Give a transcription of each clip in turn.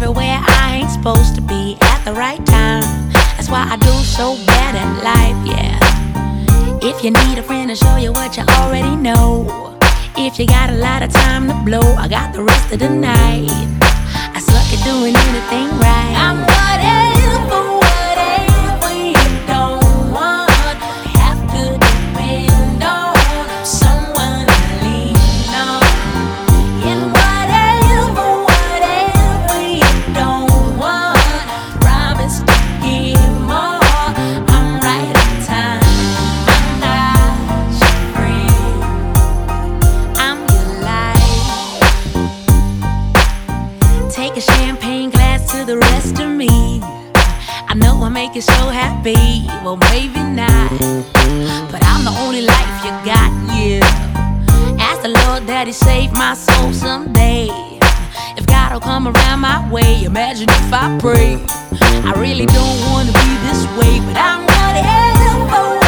everywhere I ain't supposed to be at the right time. That's why I do so bad at life, yeah. If you need a friend to show you what you already know, if you got a lot of time to blow, I got the rest of the night. I suck at doing anything right. I'm what were maybe not. But I'm the only life you got, yeah. Ask the Lord that He saved my soul someday. If God'll come around my way, imagine if I pray. I really don't wanna be this way, but I'm ready for.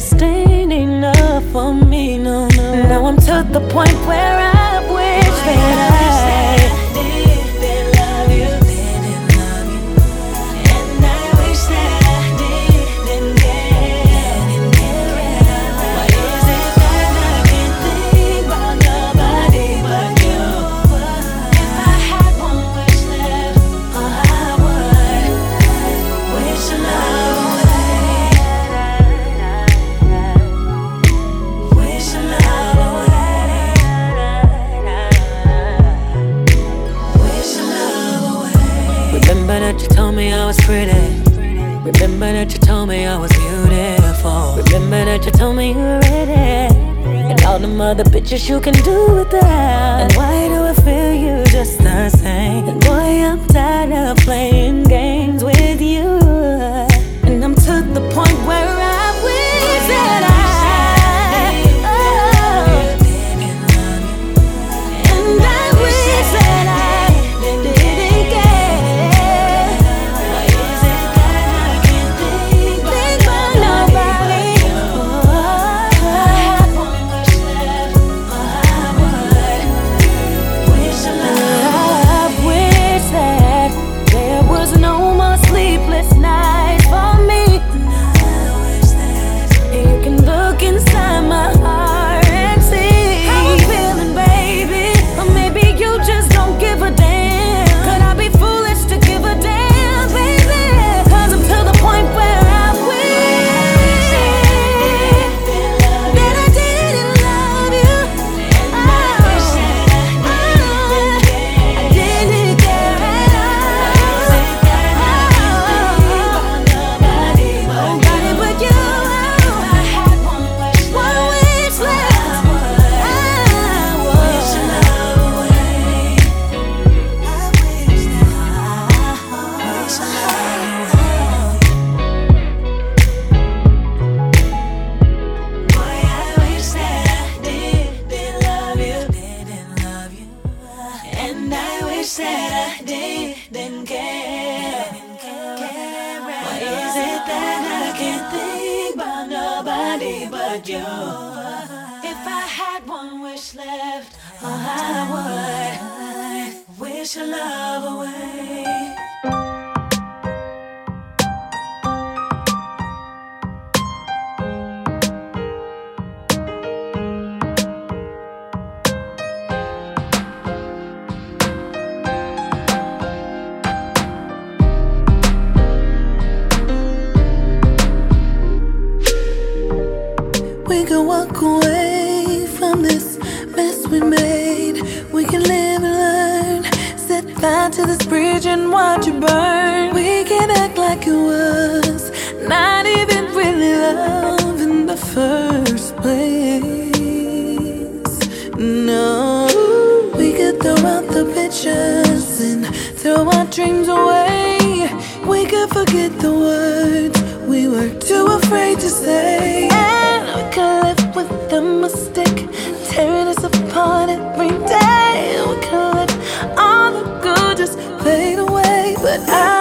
just ain't enough for me, no, no. Now I'm to the point where I the mistake, tearing us apart every day. We could let all the good just fade away, but I.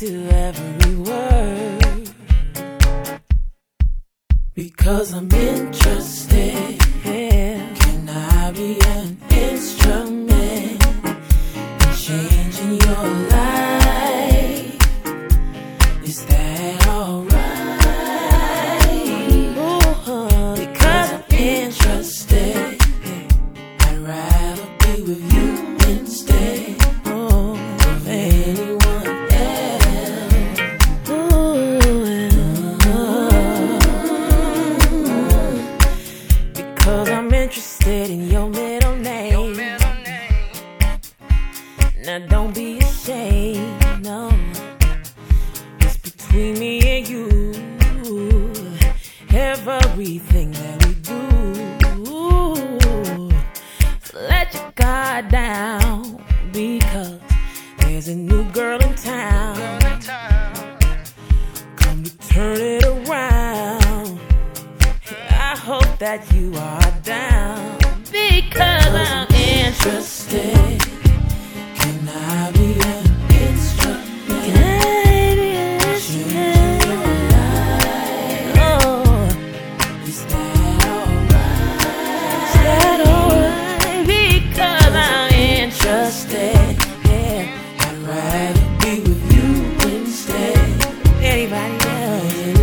to every word. Because I'm interested. Else?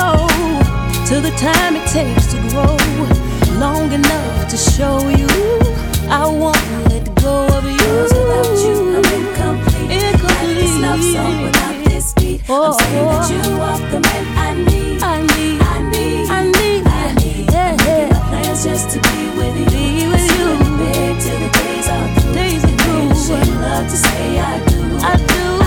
Sow to the time it takes to grow. Long enough to show you I won't let go of you. Cause without you, I'm incomplete. Incomplete. This love song without this beat. Oh, I'm saying oh. that you are the man I need. I need, I need. I need, I need. yeah, my plans just to be with you. Be with you. Bed till the days are through. Days are through. Love to say I do. I do,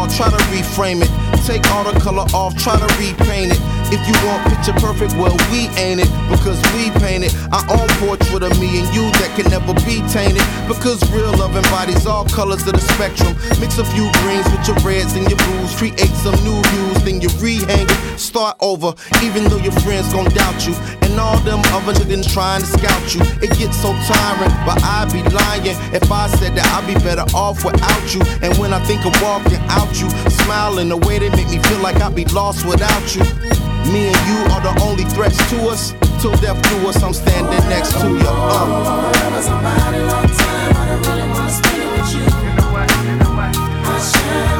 wall, try to reframe it. Take all the color off, try to repaint it. If you want picture perfect, well, we ain't it because we painted our own portrait of me and you that can never be tainted. Because real love embodies all colors of the spectrum. Mix a few greens with your reds and your blues, create some new hues, then you rehang it, start over. Even though your friends gon' doubt you, and all them other niggas trying to scout you. It gets so tiring, but I'd be lying if I said that I'd be better off without you. And when I think of walking out, you smiling the way they make me feel like I'd be lost without you. Me and you are the only threats to us. Till death do us, I'm standing next to you. Uh. Love is a long time. I don't really wanna spend it with you. I shine when you shine,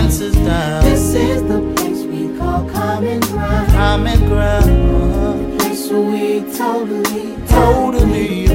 Fences down, This is the place we call common ground. common ground. Place where we totally, Totally agree.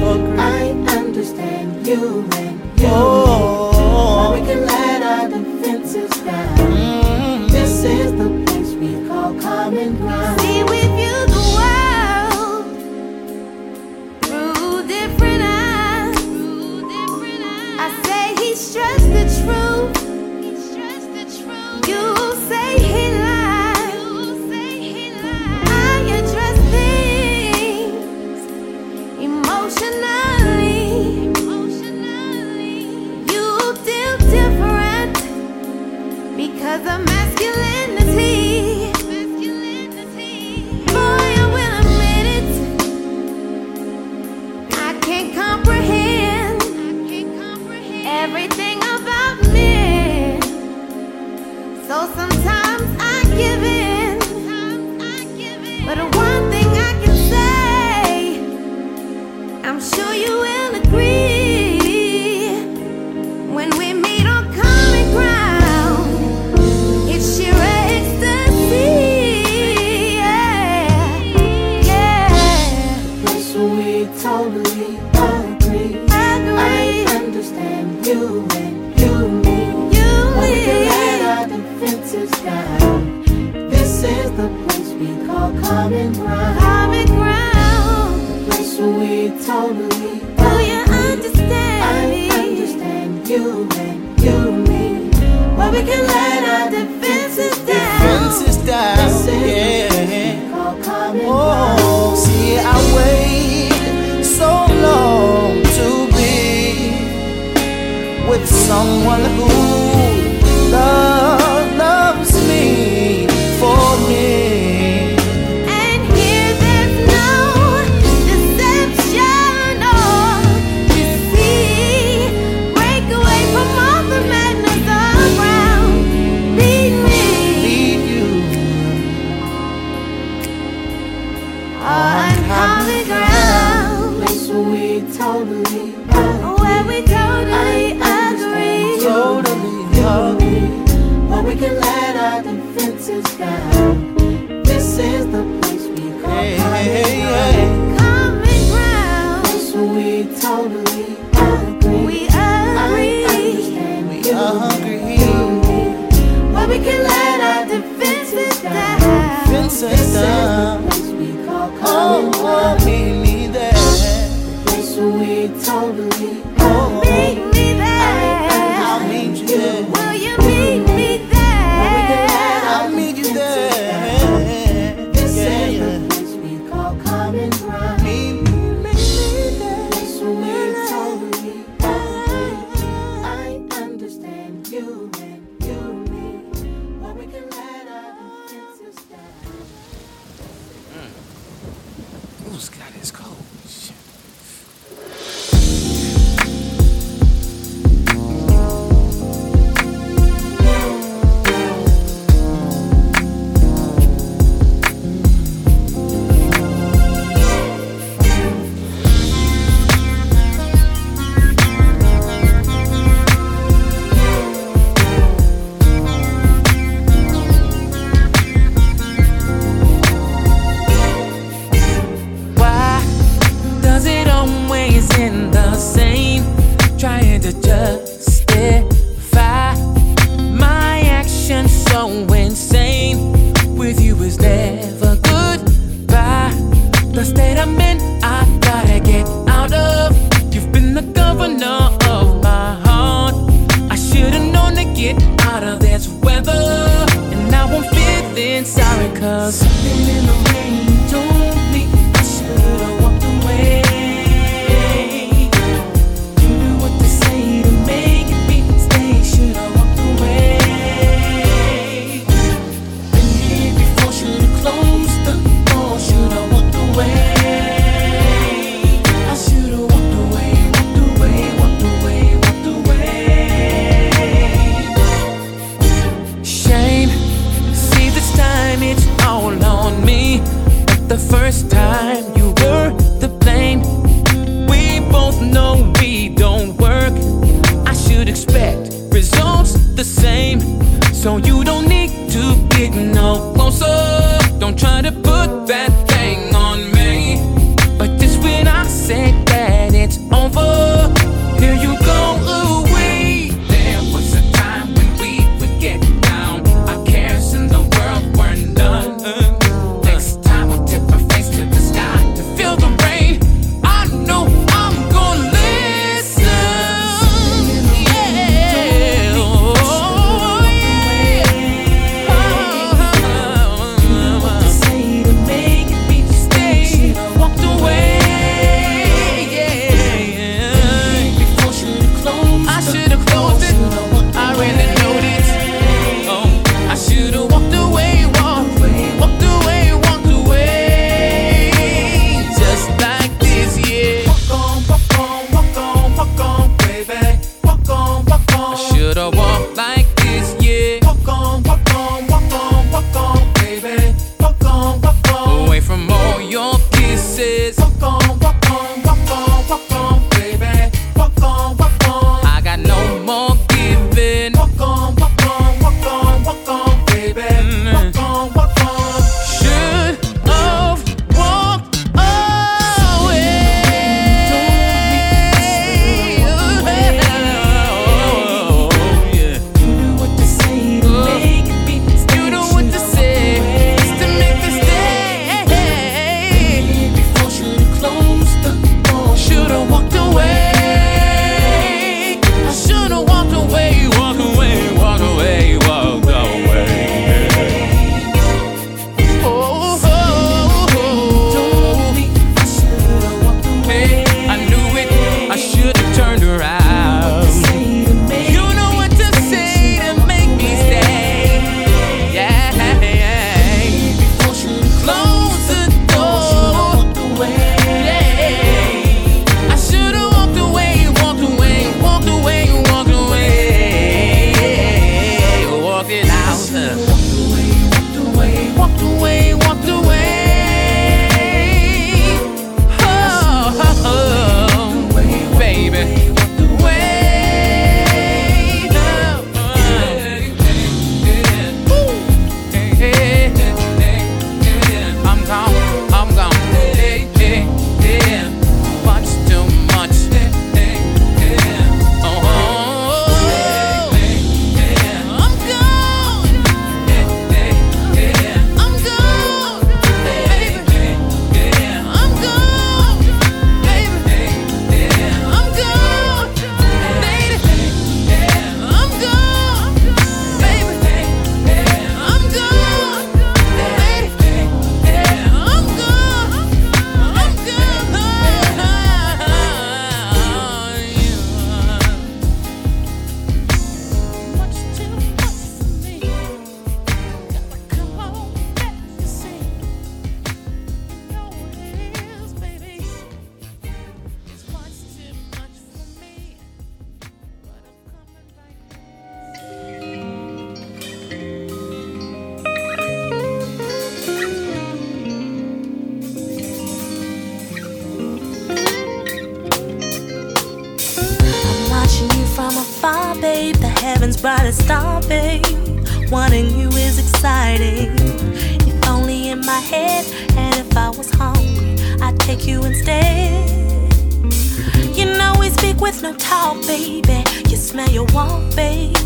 With no talk, baby. You smell your warmth, babe.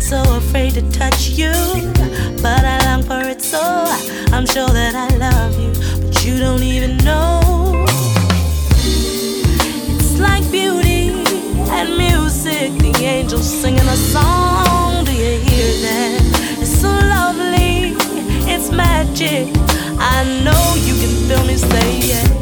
So afraid to touch you, but I long for it so. I'm sure that I love you, but you don't even know. It's like beauty and music, the angels singing a song. Do you hear that? It's so lovely, it's magic. I know you can feel me say yeah.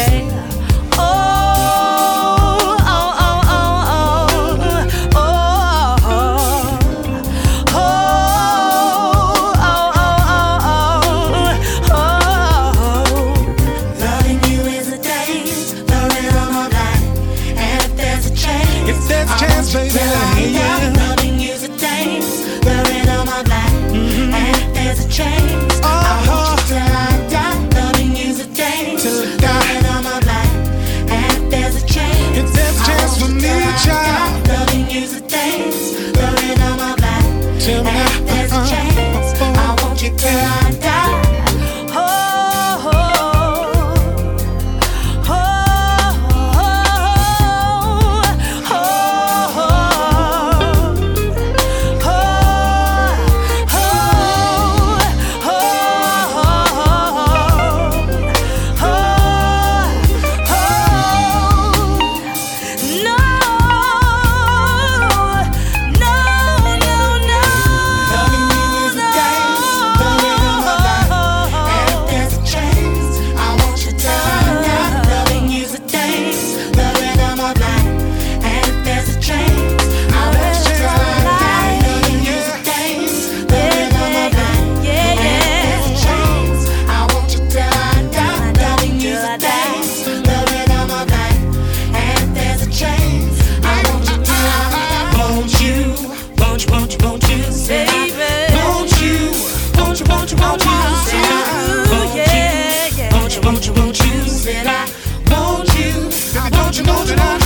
you know that I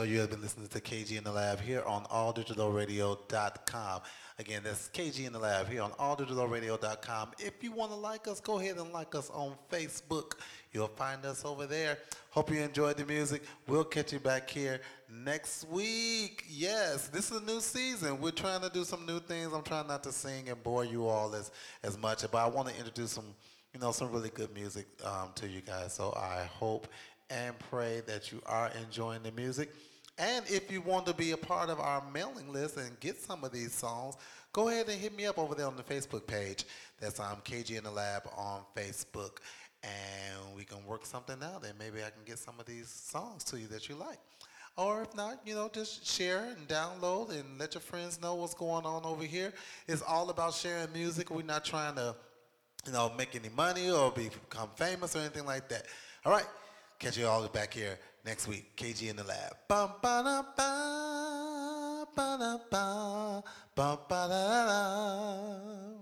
show. You have been listening to KG in the Lab here on alldigitalradio.com. Again, that's KG in the Lab here on alldigitalradio.com. If you want to like us, go ahead and like us on Facebook. You'll find us over there. Hope you enjoyed the music. We'll catch you back here next week. Yes, this is a new season. We're trying to do some new things. I'm trying not to sing and bore you all as, as much, but I want to introduce some, you know, some really good music um, to you guys. So I hope and pray that you are enjoying the music. And if you want to be a part of our mailing list and get some of these songs, go ahead and hit me up over there on the Facebook page. That's um, KG in the Lab on Facebook. And we can work something out and maybe I can get some of these songs to you that you like. Or if not, you know, just share and download and let your friends know what's going on over here. It's all about sharing music. We're not trying to, you know, make any money or become famous or anything like that. All right. Catch you all back here next week. KG in the lab. Bum, ba, da, ba, ba, da, ba, ba, ba, da, da.